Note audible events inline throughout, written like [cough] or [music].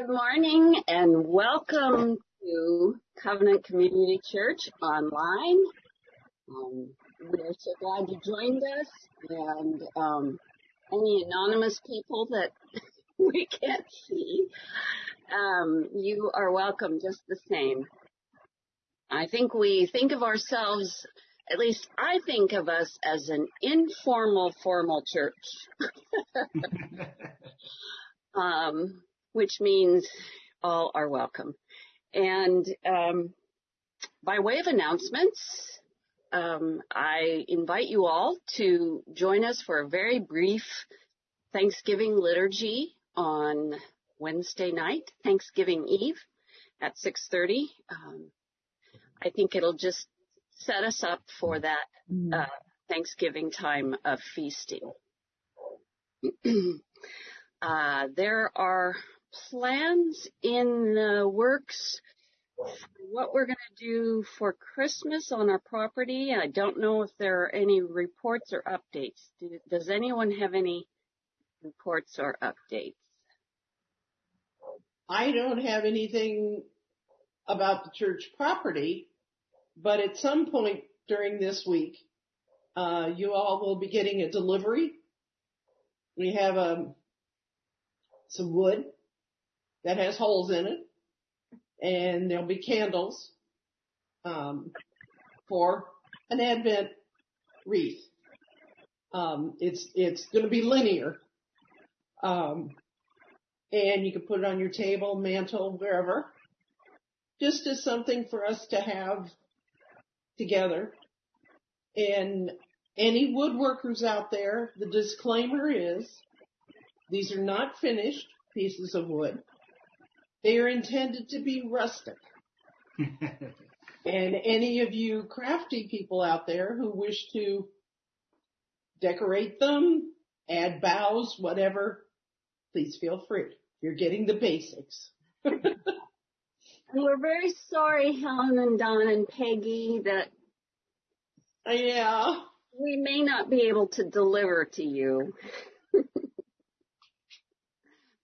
Good morning and welcome to Covenant Community Church online. Um, we're so glad you joined us and um, any anonymous people that [laughs] we can't see, um, you are welcome just the same. I think we think of ourselves, at least I think of us as an informal formal church. [laughs] [laughs] um, which means all are welcome. And um, by way of announcements, um, I invite you all to join us for a very brief Thanksgiving liturgy on Wednesday night, Thanksgiving Eve at 6:30. Um, I think it'll just set us up for that mm. uh, Thanksgiving time of feasting. [clears throat] uh, there are plans in the works what we're going to do for Christmas on our property. I don't know if there are any reports or updates. Does anyone have any reports or updates? I don't have anything about the church property, but at some point during this week, uh, you all will be getting a delivery. We have um, some wood that has holes in it, and there'll be candles um, for an Advent wreath. Um, it's it's going to be linear, um, and you can put it on your table, mantle, wherever, just as something for us to have together. And any woodworkers out there, the disclaimer is these are not finished pieces of wood. They are intended to be rustic. [laughs] and any of you crafty people out there who wish to decorate them, add boughs, whatever, please feel free. You're getting the basics. And We're very sorry, Helen and Don and Peggy, that yeah, we may not be able to deliver to you. [laughs]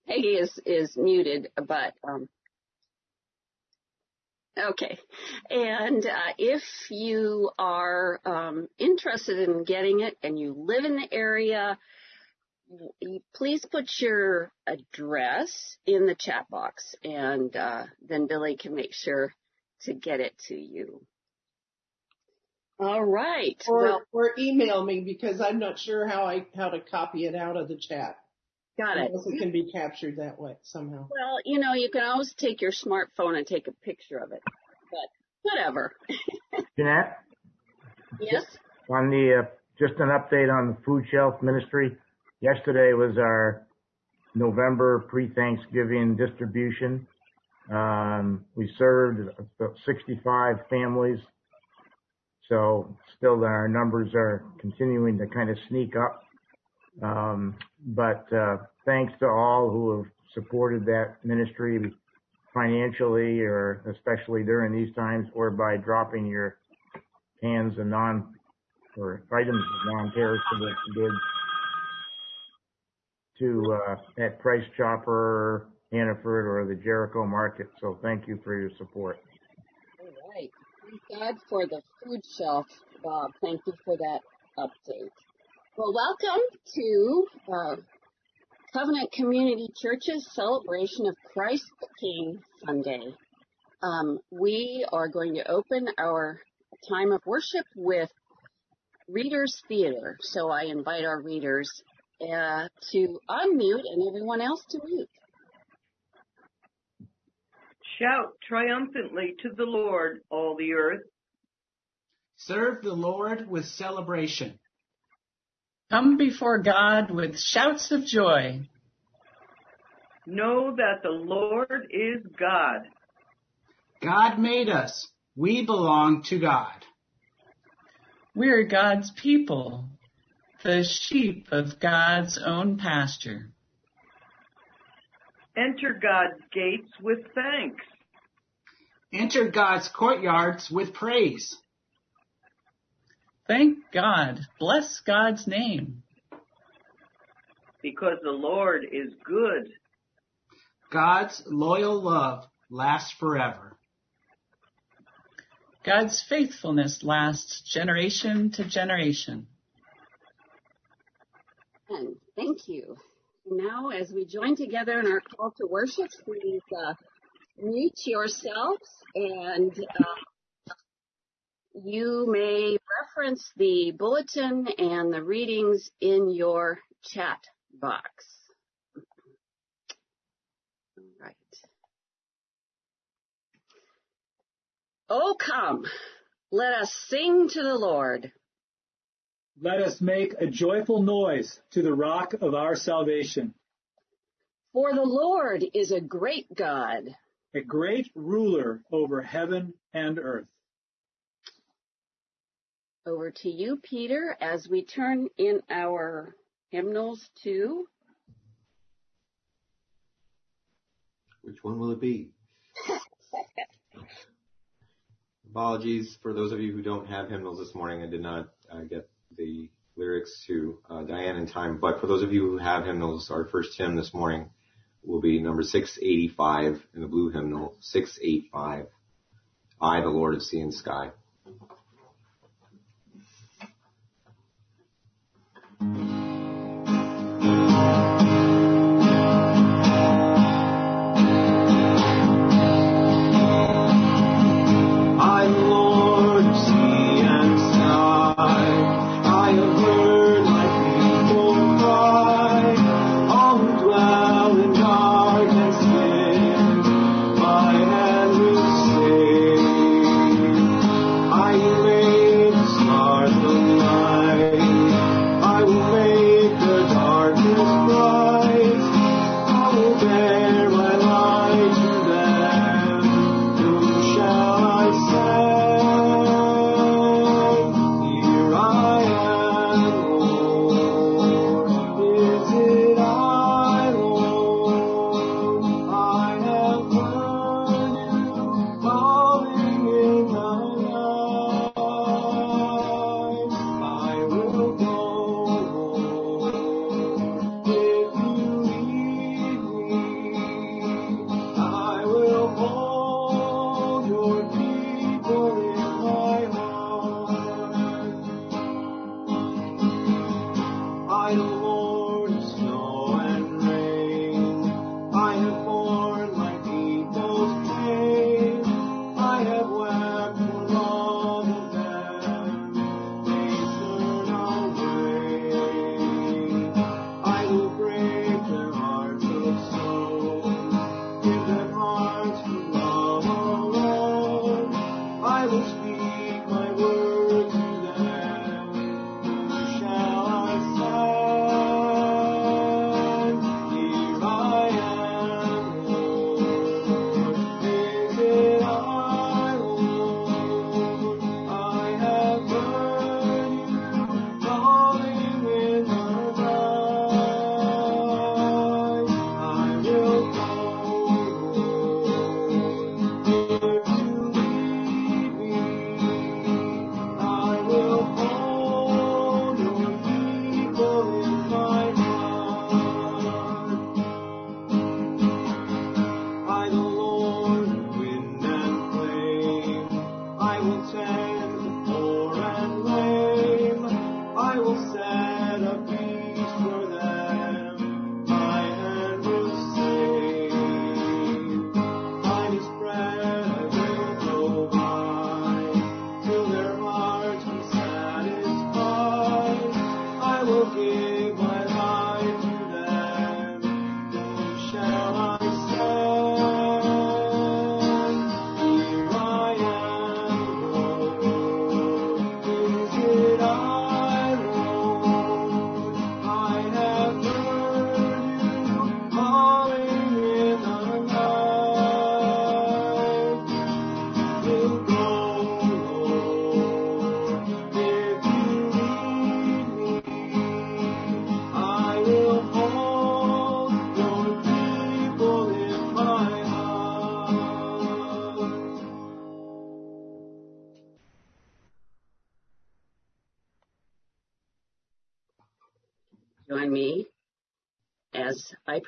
Peggy is is muted, but um, okay. And uh, if you are um, interested in getting it and you live in the area, please put your address in the chat box, and uh, then Billy can make sure to get it to you. All right. Or, well, or email me because I'm not sure how I how to copy it out of the chat. Got it. Unless it can be captured that way somehow. Well, you know, you can always take your smartphone and take a picture of it, but whatever. [laughs] Jeanette? Yes? On the, uh, just an update on the food shelf ministry. Yesterday was our November pre-Thanksgiving distribution. Um, we served about 65 families. So still our numbers are continuing to kind of sneak up. Um, but uh, thanks to all who have supported that ministry financially or especially during these times or by dropping your cans of non or items of non-perishable goods to uh, at Price Chopper, Hannaford, or the Jericho Market. So thank you for your support. All right. Thank God for the food shelf, Bob. Thank you for that update. Well, welcome to uh, Covenant Community Church's celebration of Christ the King Sunday. Um, we are going to open our time of worship with Readers Theater. So I invite our readers uh, to unmute and everyone else to mute. Shout triumphantly to the Lord, all the earth. Serve the Lord with celebration. Come before God with shouts of joy. Know that the Lord is God. God made us. We belong to God. We're God's people, the sheep of God's own pasture. Enter God's gates with thanks. Enter God's courtyards with praise. Thank God. Bless God's name. Because the Lord is good. God's loyal love lasts forever. God's faithfulness lasts generation to generation. And thank you. Now, as we join together in our call to worship, please uh, mute yourselves and uh, you may reference the bulletin and the readings in your chat box. All right. Oh, come, let us sing to the Lord. Let us make a joyful noise to the rock of our salvation. For the Lord is a great God, a great ruler over heaven and earth. Over to you, Peter, as we turn in our hymnals to. Which one will it be? [laughs] Apologies for those of you who don't have hymnals this morning. I did not uh, get the lyrics to uh, Diane in time. But for those of you who have hymnals, our first hymn this morning will be number 685 in the blue hymnal, 685, I, the Lord of Sea and Sky.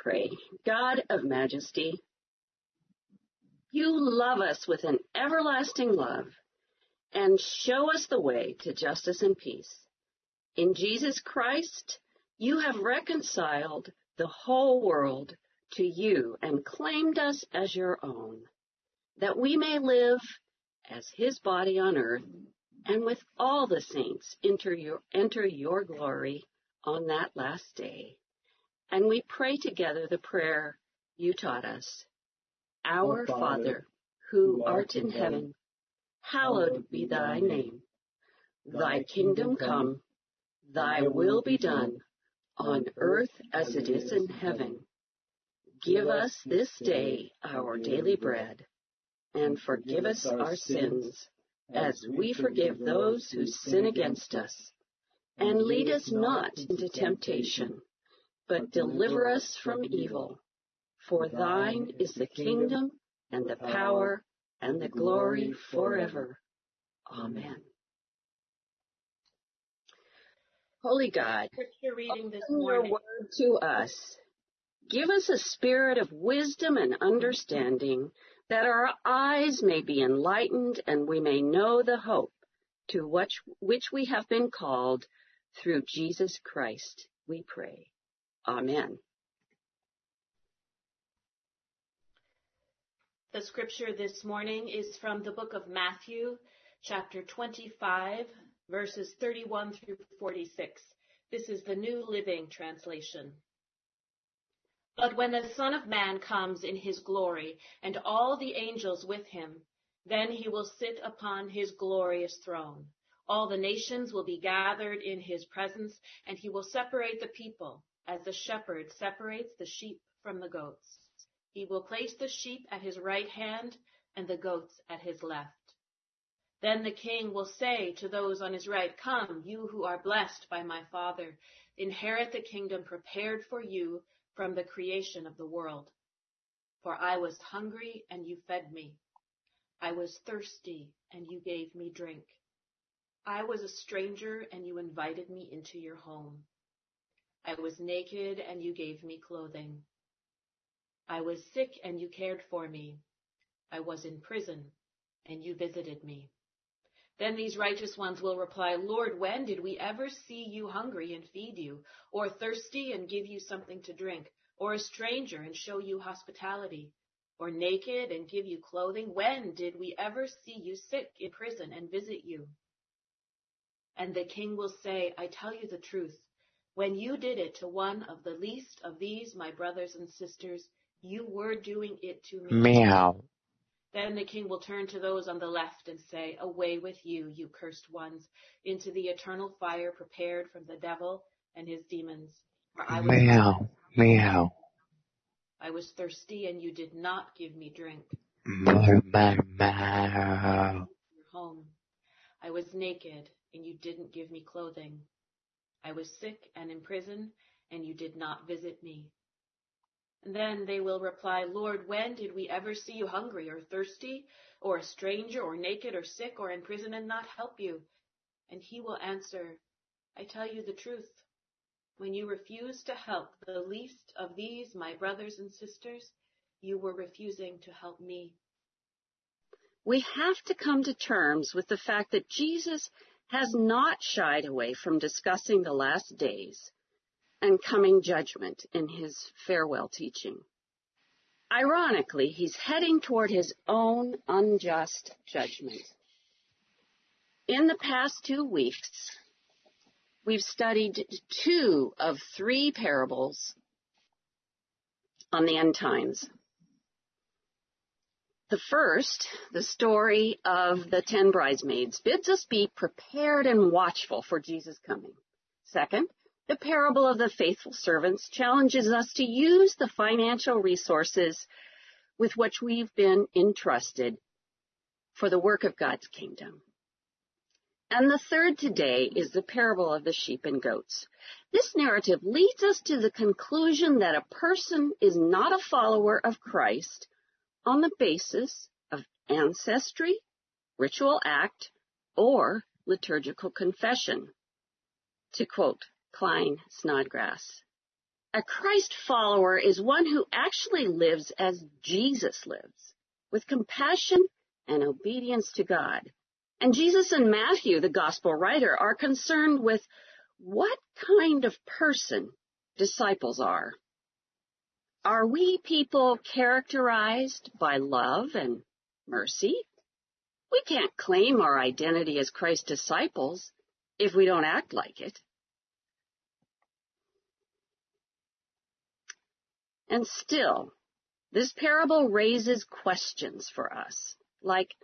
Pray. God of majesty, you love us with an everlasting love and show us the way to justice and peace. In Jesus Christ, you have reconciled the whole world to you and claimed us as your own, that we may live as his body on earth and with all the saints enter your, enter your glory on that last day. And we pray together the prayer you taught us. Our Father, who art in heaven, hallowed be thy name. Thy kingdom come, thy will be done, on earth as it is in heaven. Give us this day our daily bread, and forgive us our sins, as we forgive those who sin against us. And lead us not into temptation, but deliver us from evil. For thine is the kingdom, and the power, and the glory forever. Amen. Holy God, reading this open your word to us. Give us a spirit of wisdom and understanding that our eyes may be enlightened and we may know the hope to which, which we have been called through Jesus Christ, we pray. Amen. The scripture this morning is from the book of Matthew, chapter 25, verses 31 through 46. This is the New Living Translation. But when the Son of Man comes in his glory, and all the angels with him, then he will sit upon his glorious throne. All the nations will be gathered in his presence, and he will separate the people, as the shepherd separates the sheep from the goats. He will place the sheep at his right hand, and the goats at his left. Then the king will say to those on his right, Come, you who are blessed by my Father, inherit the kingdom prepared for you from the creation of the world. For I was hungry, and you fed me. I was thirsty, and you gave me drink. I was a stranger, and you invited me into your home. I was naked, and you gave me clothing. I was sick, and you cared for me. I was in prison, and you visited me. Then these righteous ones will reply, Lord, when did we ever see you hungry and feed you, or thirsty and give you something to drink, or a stranger and show you hospitality, or naked and give you clothing? When did we ever see you sick in prison and visit you? And the king will say, I tell you the truth. When you did it to one of the least of these, my brothers and sisters, you were doing it to me. Meow. Then the king will turn to those on the left and say, Away with you, you cursed ones, into the eternal fire prepared from the devil and his demons. For I was, Meow. Meow. I was thirsty, and you did not give me drink. Meow. Meow. Your home. I was naked, and you didn't give me clothing. I was sick and in prison, and you did not visit me. And then they will reply, Lord, when did we ever see you hungry or thirsty, or a stranger, or naked, or sick, or in prison, and not help you? And he will answer, I tell you the truth. When you refused to help the least of these, my brothers and sisters, you were refusing to help me. We have to come to terms with the fact that Jesus has not shied away from discussing the last days and coming judgment in his farewell teaching. Ironically, he's heading toward his own unjust judgment. In the past two weeks, we've studied two of three parables on the end times. The first, the story of the ten bridesmaids, bids us be prepared and watchful for Jesus' coming. Second, the parable of the faithful servants challenges us to use the financial resources with which we've been entrusted for the work of God's kingdom. And the third today is the parable of the sheep and goats. This narrative leads us to the conclusion that a person is not a follower of Christ on the basis of ancestry, ritual act, or liturgical confession. To quote Klyne Snodgrass. A Christ follower is one who actually lives as Jesus lives, with compassion and obedience to God. And Jesus and Matthew, the gospel writer, are concerned with what kind of person disciples are. Are we people characterized by love and mercy? We can't claim our identity as Christ's disciples if we don't act like it. And still, this parable raises questions for us, like,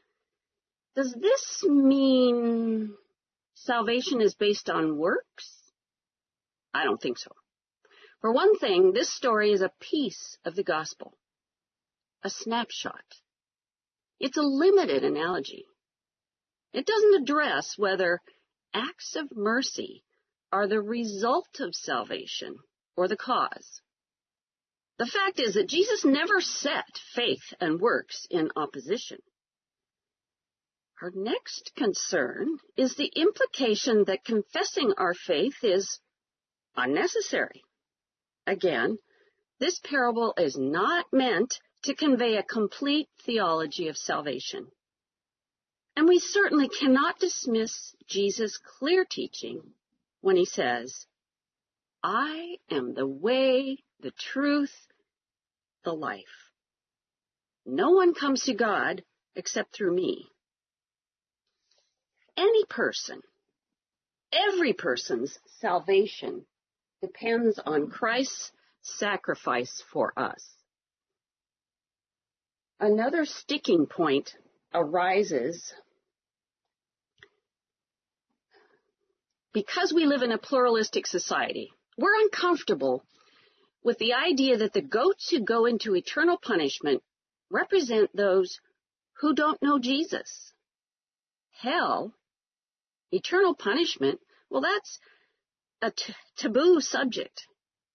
does this mean salvation is based on works? I don't think so. For one thing, this story is a piece of the gospel, a snapshot. It's a limited analogy. It doesn't address whether acts of mercy are the result of salvation or the cause. The fact is that Jesus never set faith and works in opposition. Our next concern is the implication that confessing our faith is unnecessary. Again, this parable is not meant to convey a complete theology of salvation. And we certainly cannot dismiss Jesus' clear teaching when he says, I am the way, the truth, the life. No one comes to God except through me. Any person, every person's salvation depends on Christ's sacrifice for us. Another sticking point arises because we live in a pluralistic society. We're uncomfortable with the idea that the goats who go into eternal punishment represent those who don't know Jesus. Hell, eternal punishment, well, that's a t- taboo subject.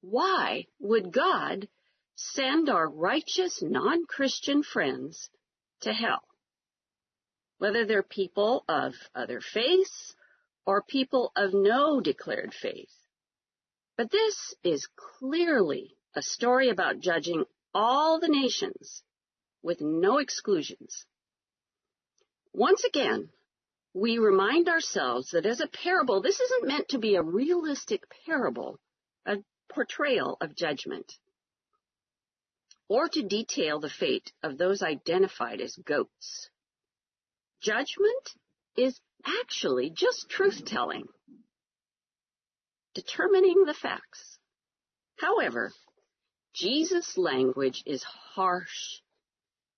Why would God send our righteous non-Christian friends to hell? Whether they're people of other faiths or people of no declared faith. But this is clearly a story about judging all the nations with no exclusions. Once again, we remind ourselves that as a parable, this isn't meant to be a realistic parable, a portrayal of judgment, or to detail the fate of those identified as goats. Judgment is actually just truth telling determining the facts. However, Jesus' language is harsh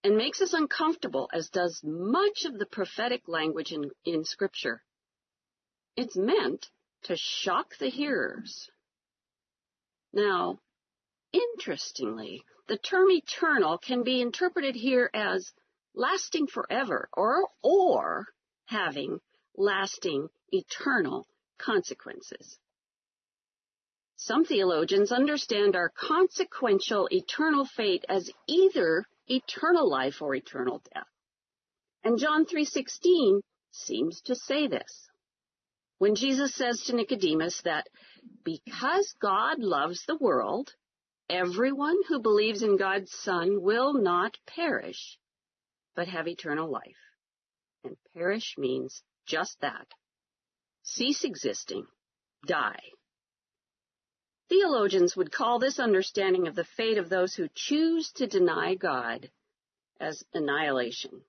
and makes us uncomfortable, as does much of the prophetic language in, in Scripture. It's meant to shock the hearers. Now, interestingly, the term eternal can be interpreted here as lasting forever or, or having lasting eternal consequences. Some theologians understand our consequential eternal fate as either eternal life or eternal death. And John 3:16 seems to say this. When Jesus says to Nicodemus that because God loves the world, everyone who believes in God's Son will not perish, but have eternal life. And perish means just that. Cease existing, die. Theologians would call this understanding of the fate of those who choose to deny God as annihilation.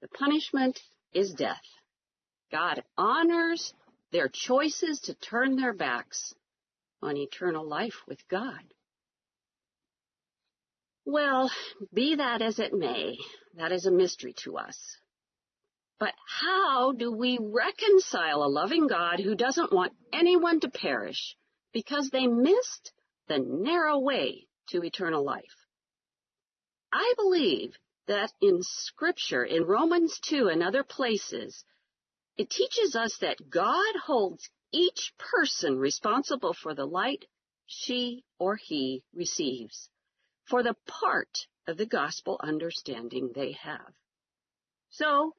The punishment is death. God honors their choices to turn their backs on eternal life with God. Well, be that as it may, that is a mystery to us. But how do we reconcile a loving God who doesn't want anyone to perish because they missed the narrow way to eternal life. I believe that in scripture, in Romans 2 and other places, it teaches us that God holds each person responsible for the light she or he receives, for the part of the gospel understanding they have. So,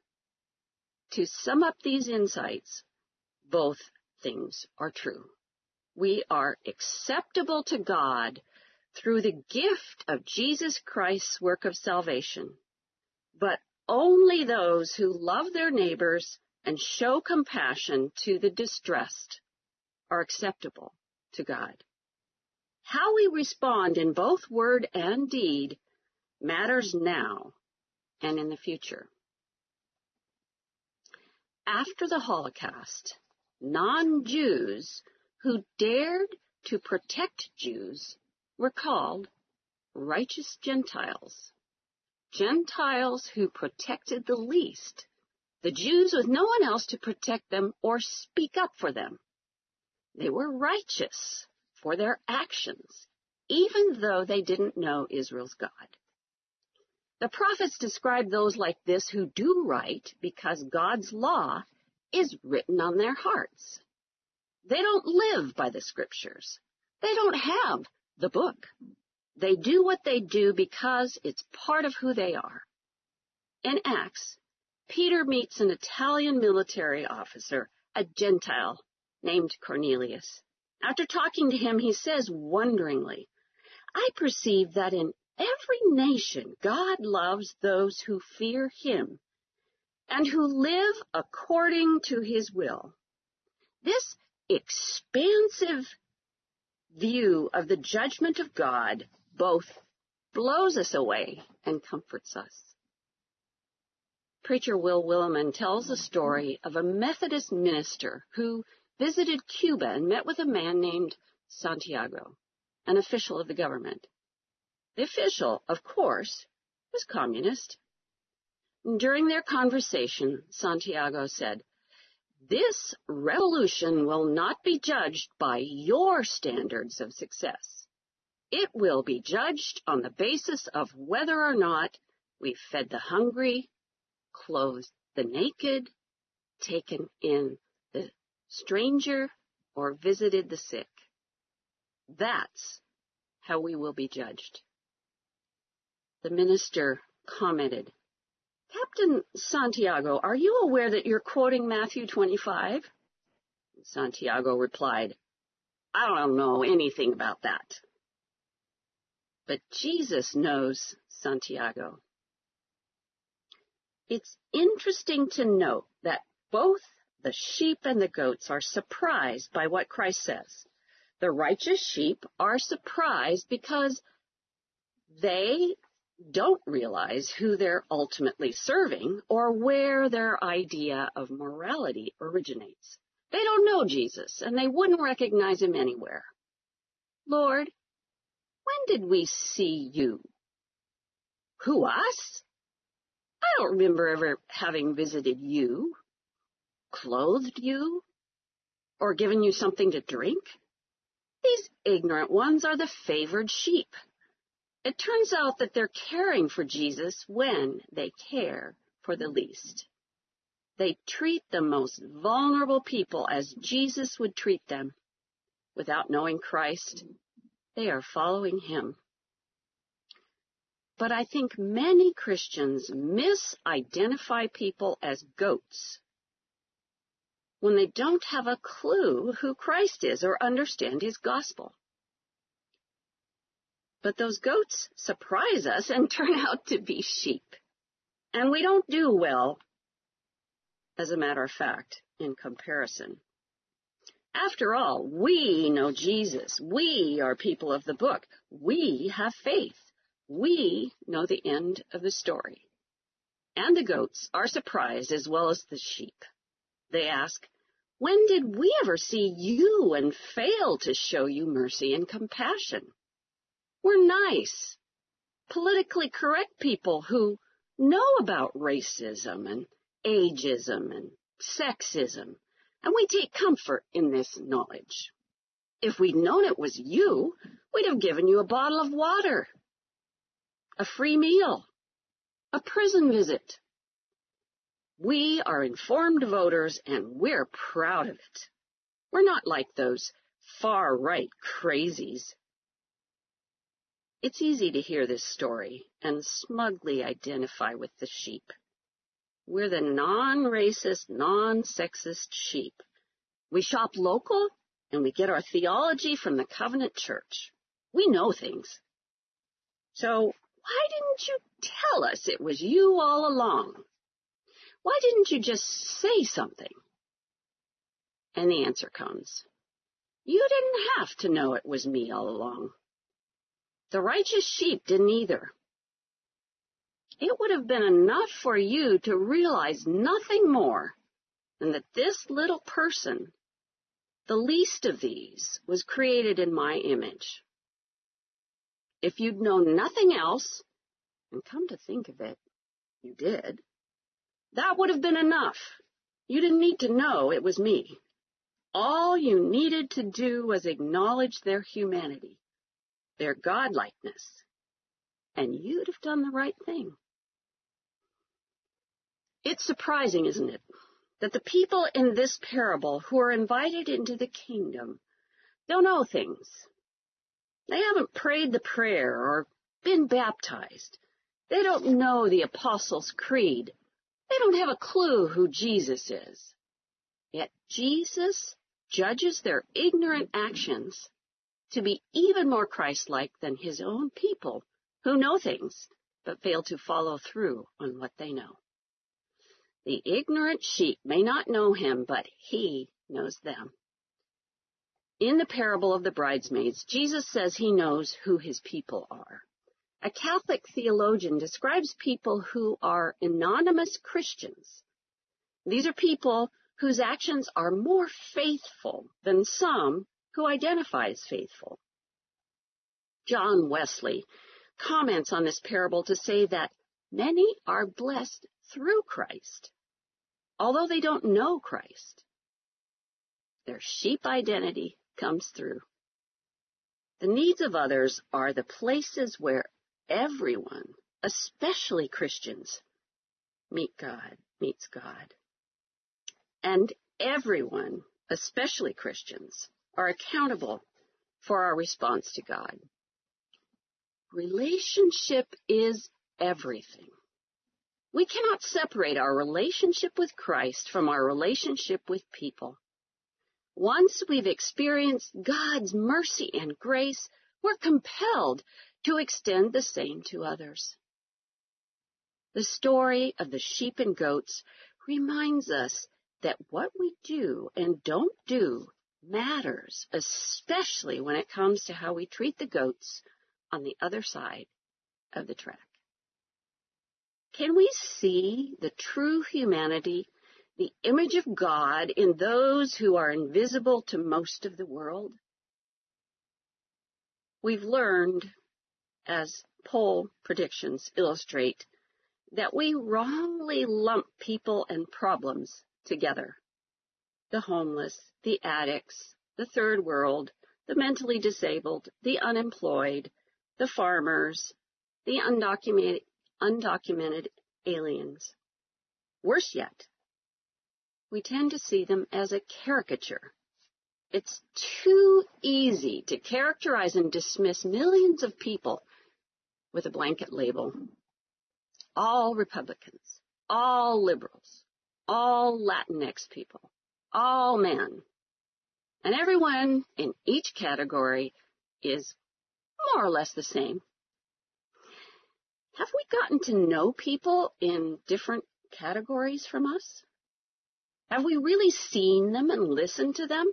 to sum up these insights, both things are true. We are acceptable to God through the gift of Jesus Christ's work of salvation. But only those who love their neighbors and show compassion to the distressed are acceptable to God. How we respond in both word and deed matters now and in the future. After the Holocaust, non-Jews who dared to protect Jews were called righteous Gentiles. Gentiles who protected the least, the Jews with no one else to protect them or speak up for them. They were righteous for their actions, even though they didn't know Israel's God. The prophets describe those like this who do right because God's law is written on their hearts. They don't live by the scriptures. They don't have the book. They do what they do because it's part of who they are. In Acts, Peter meets an Italian military officer, a Gentile named Cornelius. After talking to him, he says wonderingly, I perceive that in every nation God loves those who fear him and who live according to his will. This expansive view of the judgment of God both blows us away and comforts us. Preacher Will Willimon tells the story of a Methodist minister who visited Cuba and met with a man named Santiago, an official of the government. The official, of course, was communist. During their conversation, Santiago said, this revolution will not be judged by your standards of success. It will be judged on the basis of whether or not we fed the hungry, clothed the naked, taken in the stranger, or visited the sick. That's how we will be judged. The minister commented, Captain Santiago, are you aware that you're quoting Matthew 25? Santiago replied, I don't know anything about that. But Jesus knows Santiago. It's interesting to note that both the sheep and the goats are surprised by what Christ says. The righteous sheep are surprised because they don't realize who they're ultimately serving or where their idea of morality originates. They don't know Jesus and they wouldn't recognize him anywhere. Lord, when did we see you? Who, us? I don't remember ever having visited you, clothed you, or given you something to drink. These ignorant ones are the favored sheep. It turns out that they're caring for Jesus when they care for the least. They treat the most vulnerable people as Jesus would treat them. Without knowing Christ, they are following him. But I think many Christians misidentify people as goats when they don't have a clue who Christ is or understand his gospel. But those goats surprise us and [laughs] turn out to be sheep. And we don't do well, as a matter of fact, in comparison. After all, we know Jesus. We are people of the book. We have faith. We know the end of the story. And the goats are surprised as well as the sheep. They ask, when did we ever see you and fail to show you mercy and compassion? We're nice, politically correct people who know about racism and ageism and sexism, and we take comfort in this knowledge. If we'd known it was you, we'd have given you a bottle of water, a free meal, a prison visit. We are informed voters and we're proud of it. We're not like those far right crazies it's easy to hear this story and smugly identify with the sheep. We're the non-racist, non-sexist sheep. We shop local and we get our theology from the covenant church. We know things. So why didn't you tell us it was you all along? Why didn't you just say something? And the answer comes. You didn't have to know it was me all along. The righteous sheep didn't either. It would have been enough for you to realize nothing more than that this little person, the least of these, was created in my image. If you'd known nothing else, and come to think of it, you did, that would have been enough. You didn't need to know it was me. All you needed to do was acknowledge their humanity, their godlikeness, and you'd have done the right thing. It's surprising, isn't it, that the people in this parable who are invited into the kingdom don't know things. They haven't prayed the prayer or been baptized. They don't know the Apostles' Creed. They don't have a clue who Jesus is. Yet Jesus judges their ignorant actions to be even more Christ-like than his own people who know things but fail to follow through on what they know. The ignorant sheep may not know him, but he knows them. In the parable of the bridesmaids, Jesus says he knows who his people are. A Catholic theologian describes people who are anonymous Christians. These are people whose actions are more faithful than some who identify as faithful. John Wesley comments on this parable to say that many are blessed through Christ, although they don't know Christ. Their sheep identity comes through. The needs of others are the places where everyone, especially Christians, meet God, meets God. And everyone, especially Christians, are accountable for our response to God. Relationship is everything. We cannot separate our relationship with Christ from our relationship with people. Once we've experienced God's mercy and grace, we're compelled to extend the same to others. The story of the sheep and goats reminds us that what we do and don't do matters, especially when it comes to how we treat the goats on the other side of the track. Can we see the true humanity, the image of God in those who are invisible to most of the world? We've learned, as poll predictions illustrate, that we wrongly lump people and problems together. The homeless, the addicts, the third world, the mentally disabled, the unemployed, the farmers, the undocumented, undocumented aliens. Worse yet, we tend to see them as a caricature. It's too easy to characterize and dismiss millions of people with a blanket label. All Republicans, all liberals, all Latinx people, all men. And everyone in each category is more or less the same. Have we gotten to know people in different categories from us? Have we really seen them and listened to them?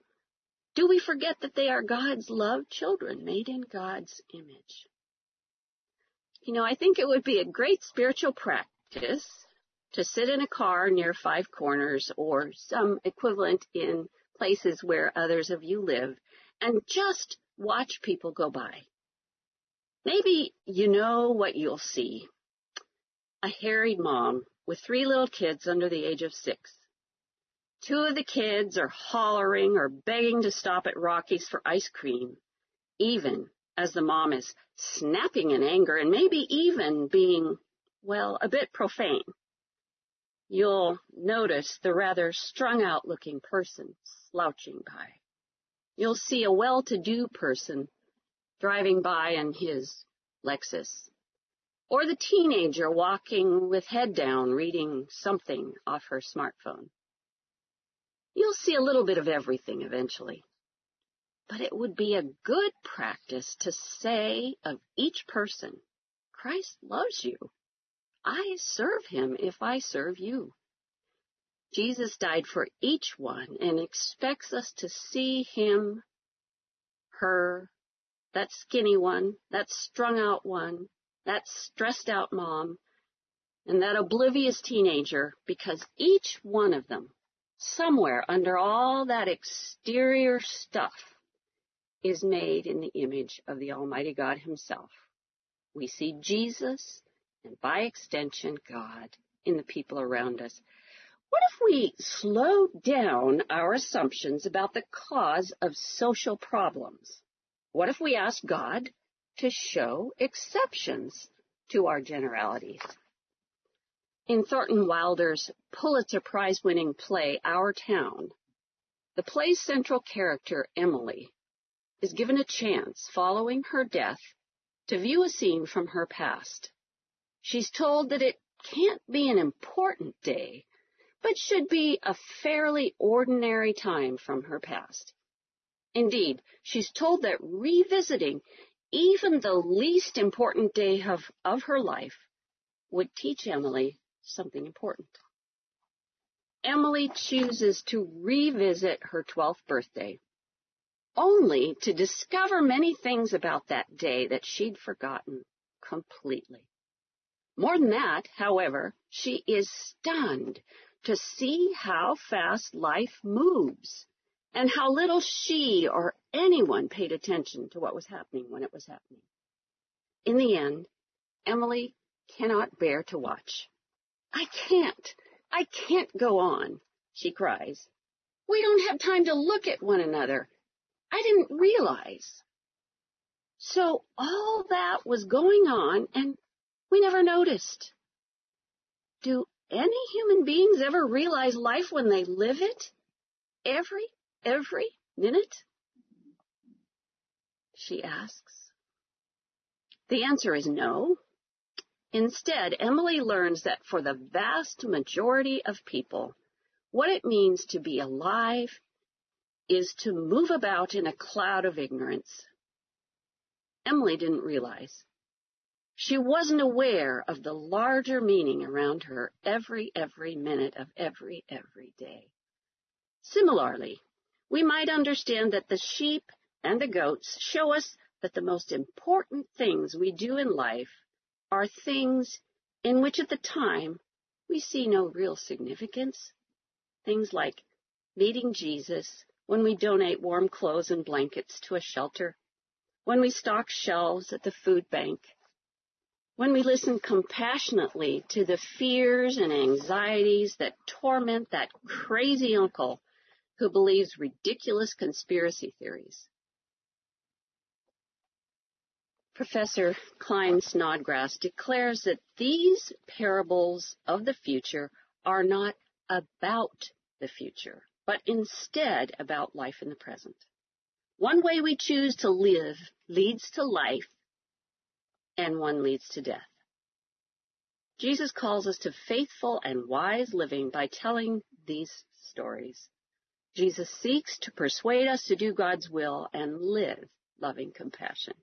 Do we forget that they are God's loved children made in God's image? You know, I think it would be a great spiritual practice to sit in a car near Five Corners or some equivalent in places where others of you live and just watch people go by. Maybe you know what you'll see. A harried mom with three little kids under the age of six. Two of the kids are hollering or begging to stop at Rocky's for ice cream, even as the mom is snapping in anger and maybe even being, well, a bit profane you'll notice the rather strung out looking person slouching by. You'll see a well-to-do person driving by in his Lexus. Or the teenager walking with head down reading something off her smartphone. You'll see a little bit of everything eventually. But it would be a good practice to say of each person, Christ loves you. I serve him if I serve you. Jesus died for each one and expects us to see him, her, that skinny one, that strung out one, that stressed out mom, and that oblivious teenager because each one of them, somewhere under all that exterior stuff, is made in the image of the Almighty God Himself. We see Jesus and by extension God in the people around us. What if we slow down our assumptions about the cause of social problems? What if we ask God to show exceptions to our generalities? In Thornton Wilder's Pulitzer Prize winning play, Our Town, the play's central character, Emily, is given a chance following her death to view a scene from her past. She's told that it can't be an important day, but should be a fairly ordinary time from her past. Indeed, she's told that revisiting even the least important day of, of her life would teach Emily something important. Emily chooses to revisit her 12th birthday, only to discover many things about that day that she'd forgotten completely. More than that, however, she is stunned to see how fast life moves and how little she or anyone paid attention to what was happening when it was happening. In the end, Emily cannot bear to watch. I can't. I can't go on, she cries. We don't have time to look at one another. I didn't realize. So all that was going on and we never noticed. Do any human beings ever realize life when they live it? Every, every minute? She asks. The answer is no. Instead, Emily learns that for the vast majority of people, what it means to be alive is to move about in a cloud of ignorance. Emily didn't realize. She wasn't aware of the larger meaning around her every, every minute of every, every day. Similarly, we might understand that the sheep and the goats show us that the most important things we do in life are things in which at the time we see no real significance. Things like meeting Jesus when we donate warm clothes and blankets to a shelter, when we stock shelves at the food bank, when we listen compassionately to the fears and anxieties that torment that crazy uncle who believes ridiculous conspiracy theories. Professor Klyne Snodgrass declares that these parables of the future are not about the future, but instead about life in the present. One way we choose to live leads to life, and one leads to death. Jesus calls us to faithful and wise living by telling these stories. Jesus seeks to persuade us to do God's will and live loving compassion.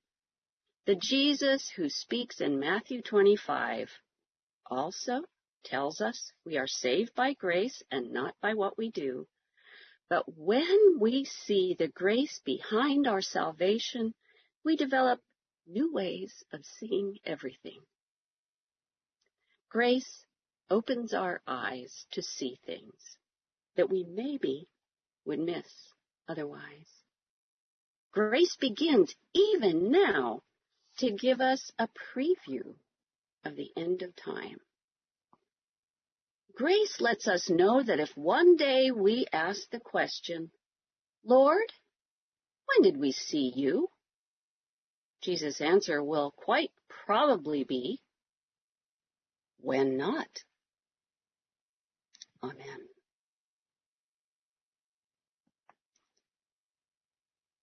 The Jesus who speaks in Matthew 25 also tells us we are saved by grace and not by what we do. But when we see the grace behind our salvation, we develop new ways of seeing everything. Grace opens our eyes to see things that we maybe would miss otherwise. Grace begins even now to give us a preview of the end of time. Grace lets us know that if one day we ask the question, Lord, when did we see you? Jesus' answer will quite probably be, when not. Amen.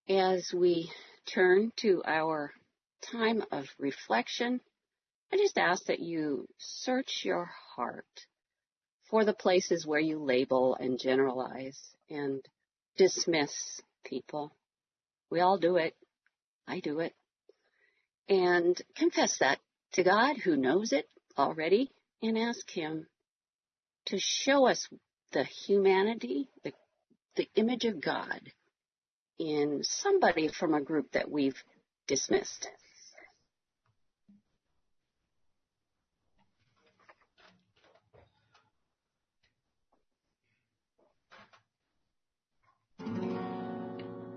As we turn to our time of reflection, I just ask that you search your heart for the places where you label and generalize and dismiss people, We all do it. I do it. And confess that to God who knows it already and ask Him to show us the humanity, the, the image of God in somebody from a group that we've dismissed.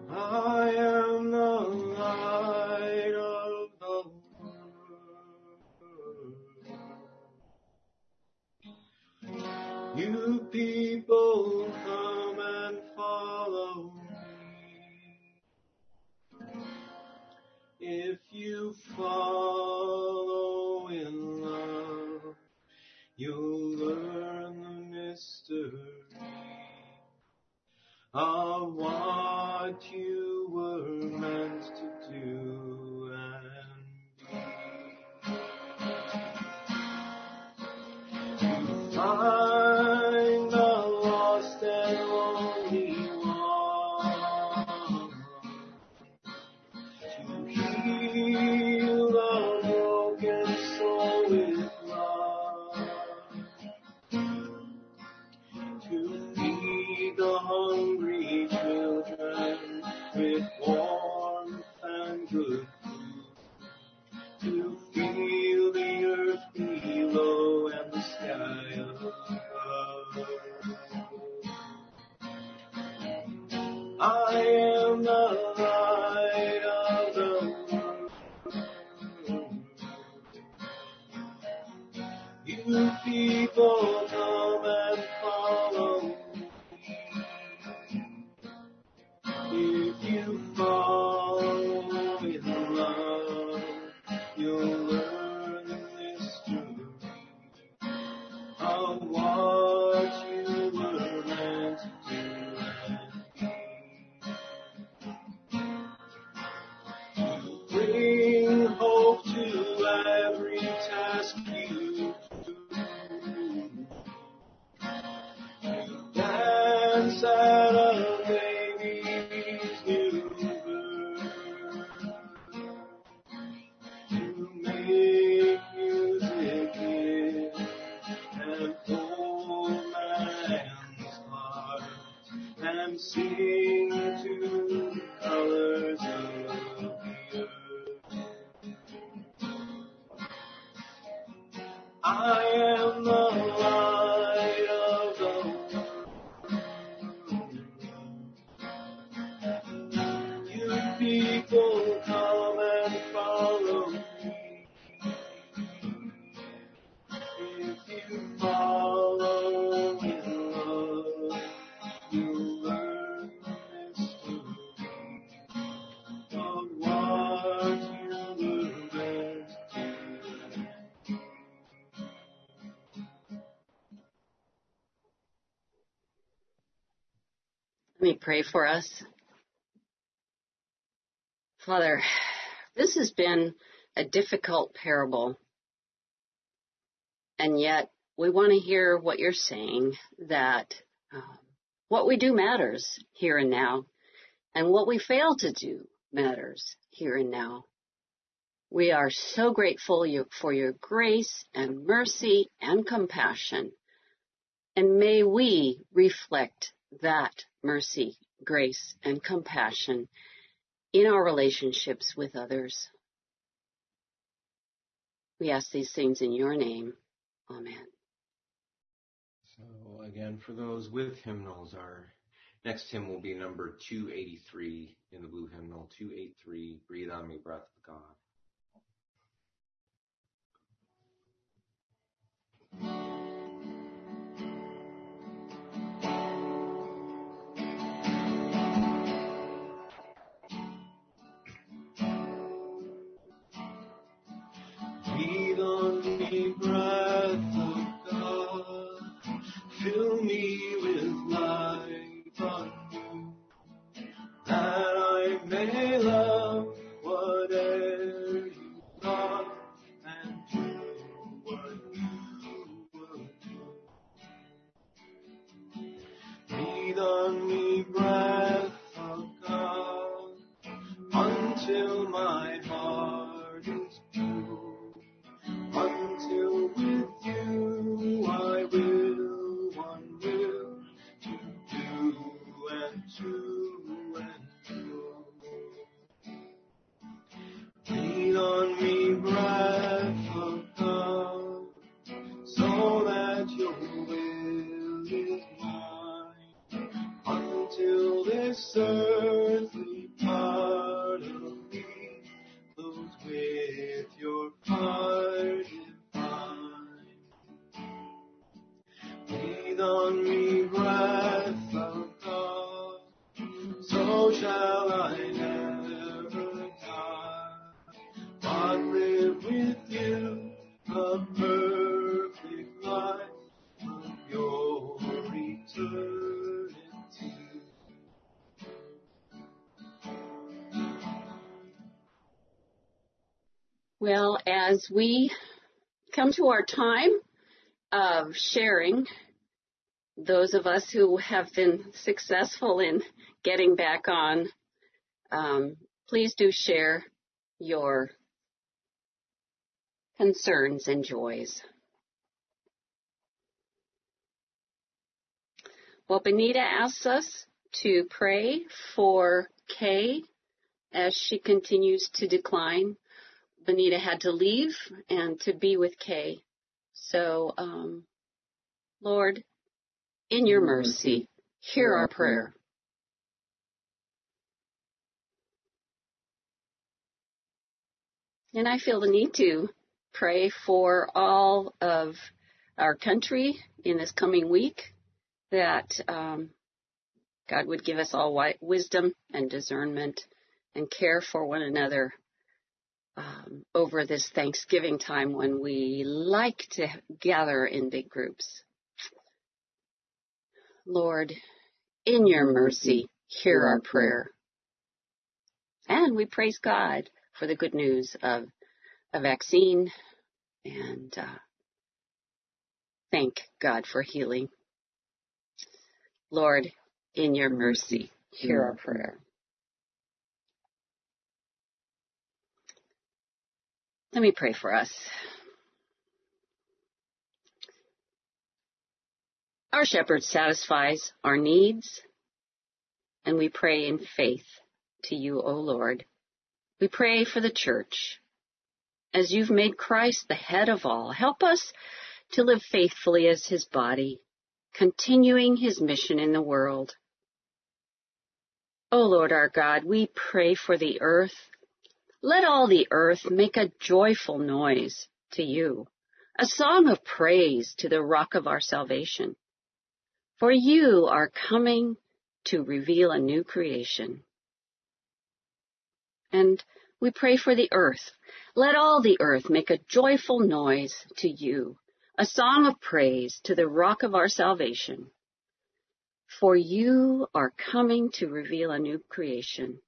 I am people come and follow me. If you follow in love, you'll learn the mystery of what you were meant pray for us. Father, this has been a difficult parable. And yet we want to hear what you're saying that um, what we do matters here and now and what we fail to do matters here and now. We are so grateful for your grace and mercy and compassion. And may we reflect that mercy, grace, and compassion in our relationships with others. We ask these things in your name. Amen. So again, for those with hymnals, our next hymn will be number 283 in the blue hymnal, 283, Breathe on Me, Breath of God. this earthly as we come to our time of sharing, those of us who have been successful in getting back on, um, please do share your concerns and joys. Well, Benita asks us to pray for Kay as she continues to decline. Benita had to leave and to be with Kay. So, um, Lord, in your mercy, hear our prayer. And I feel the need to pray for all of our country in this coming week that um, God would give us all wisdom and discernment and care for one another um, over this Thanksgiving time when we like to gather in big groups. Lord, in your mercy, hear our prayer. And we praise God for the good news of a vaccine and uh, thank God for healing. Lord, in your mercy, hear our prayer. Let me pray for us. Our shepherd satisfies our needs, and we pray in faith to you, O Lord. We pray for the church. As you've made Christ the head of all, help us to live faithfully as his body, continuing his mission in the world. O Lord our God, we pray for the earth. Let all the earth make a joyful noise to you, a song of praise to the rock of our salvation. For you are coming to reveal a new creation. And we pray for the earth. Let all the earth make a joyful noise to you, a song of praise to the rock of our salvation. For you are coming to reveal a new creation.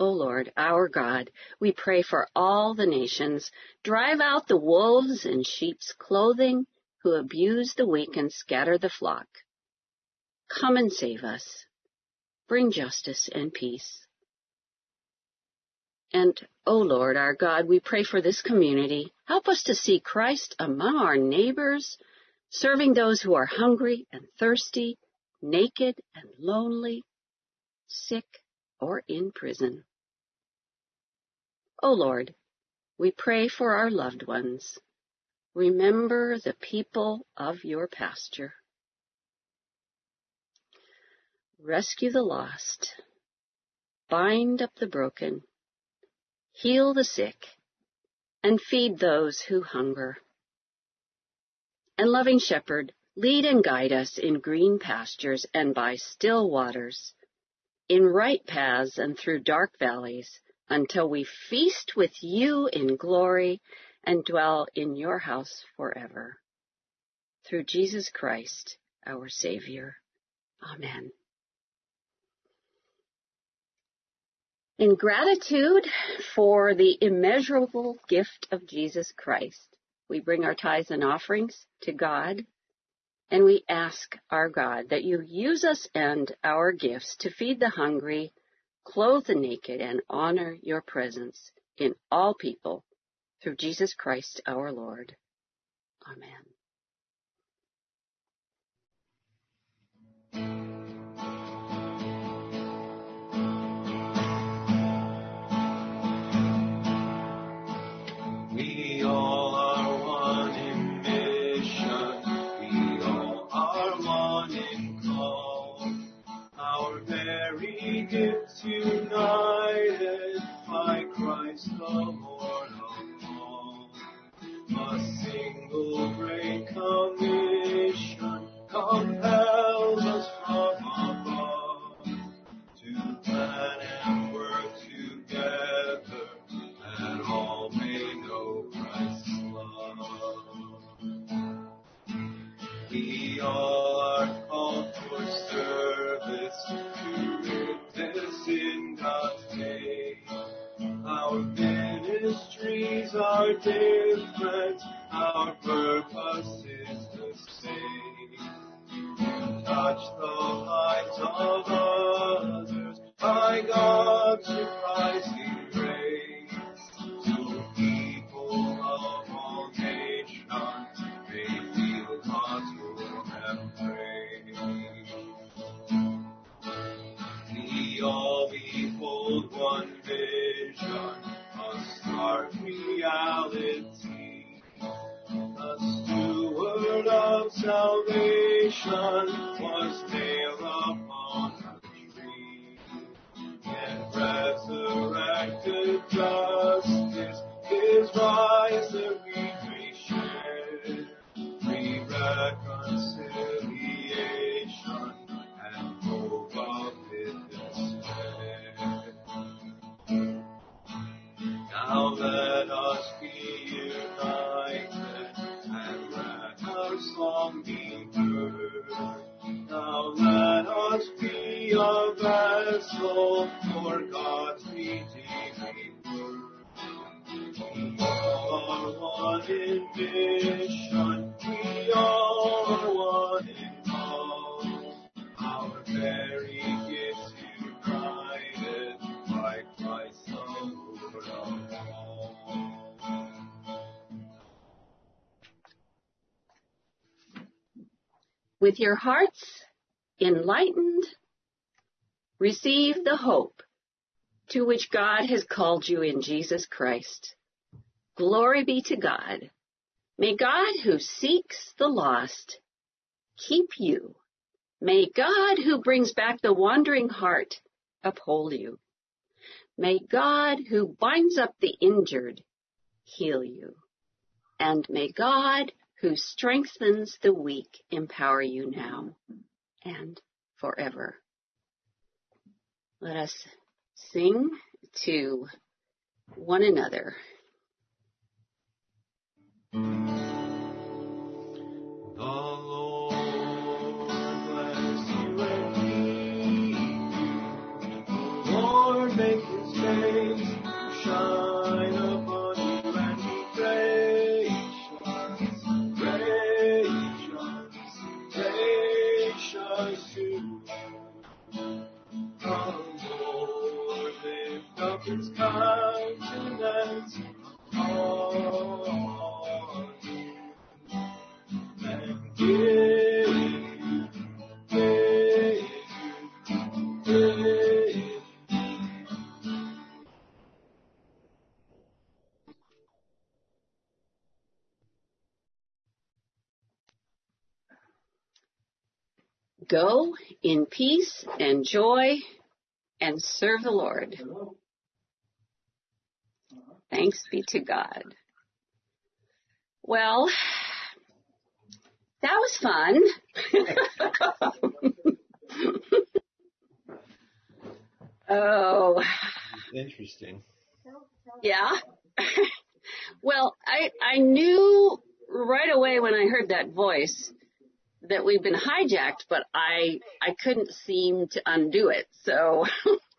O Lord, our God, we pray for all the nations. Drive out the wolves in sheep's clothing who abuse the weak and scatter the flock. Come and save us. Bring justice and peace. And, O Lord, our God, we pray for this community. Help us to see Christ among our neighbors, serving those who are hungry and thirsty, naked and lonely, sick or in prison. O Lord, we pray for our loved ones. Remember the people of your pasture. Rescue the lost. Bind up the broken. Heal the sick. And feed those who hunger. And loving shepherd, lead and guide us in green pastures and by still waters, in right paths and through dark valleys, until we feast with you in glory and dwell in your house forever. Through Jesus Christ, our Savior. Amen. In gratitude for the immeasurable gift of Jesus Christ, we bring our tithes and offerings to God, and we ask our God that you use us and our gifts to feed the hungry, clothe the naked, and honor your presence in all people through Jesus Christ our Lord. Amen. Gifts united by Christ the Lord of all. A single great commission ministries salvation was nailed upon a tree. And resurrected justice is rise With your hearts enlightened, receive the hope to which God has called you in Jesus Christ. Glory be to God. May God who seeks the lost keep you. May God who brings back the wandering heart uphold you. May God who binds up the injured heal you. And may God who strengthens the weak empower you now and forever. Let us sing to one another. The Go in peace and joy and serve the Lord. Thanks be to God. Well, that was fun. [laughs] oh, Interesting. yeah. [laughs] well, I I knew right away when I heard that voice that we've been hijacked, but I I couldn't seem to undo it. So [laughs]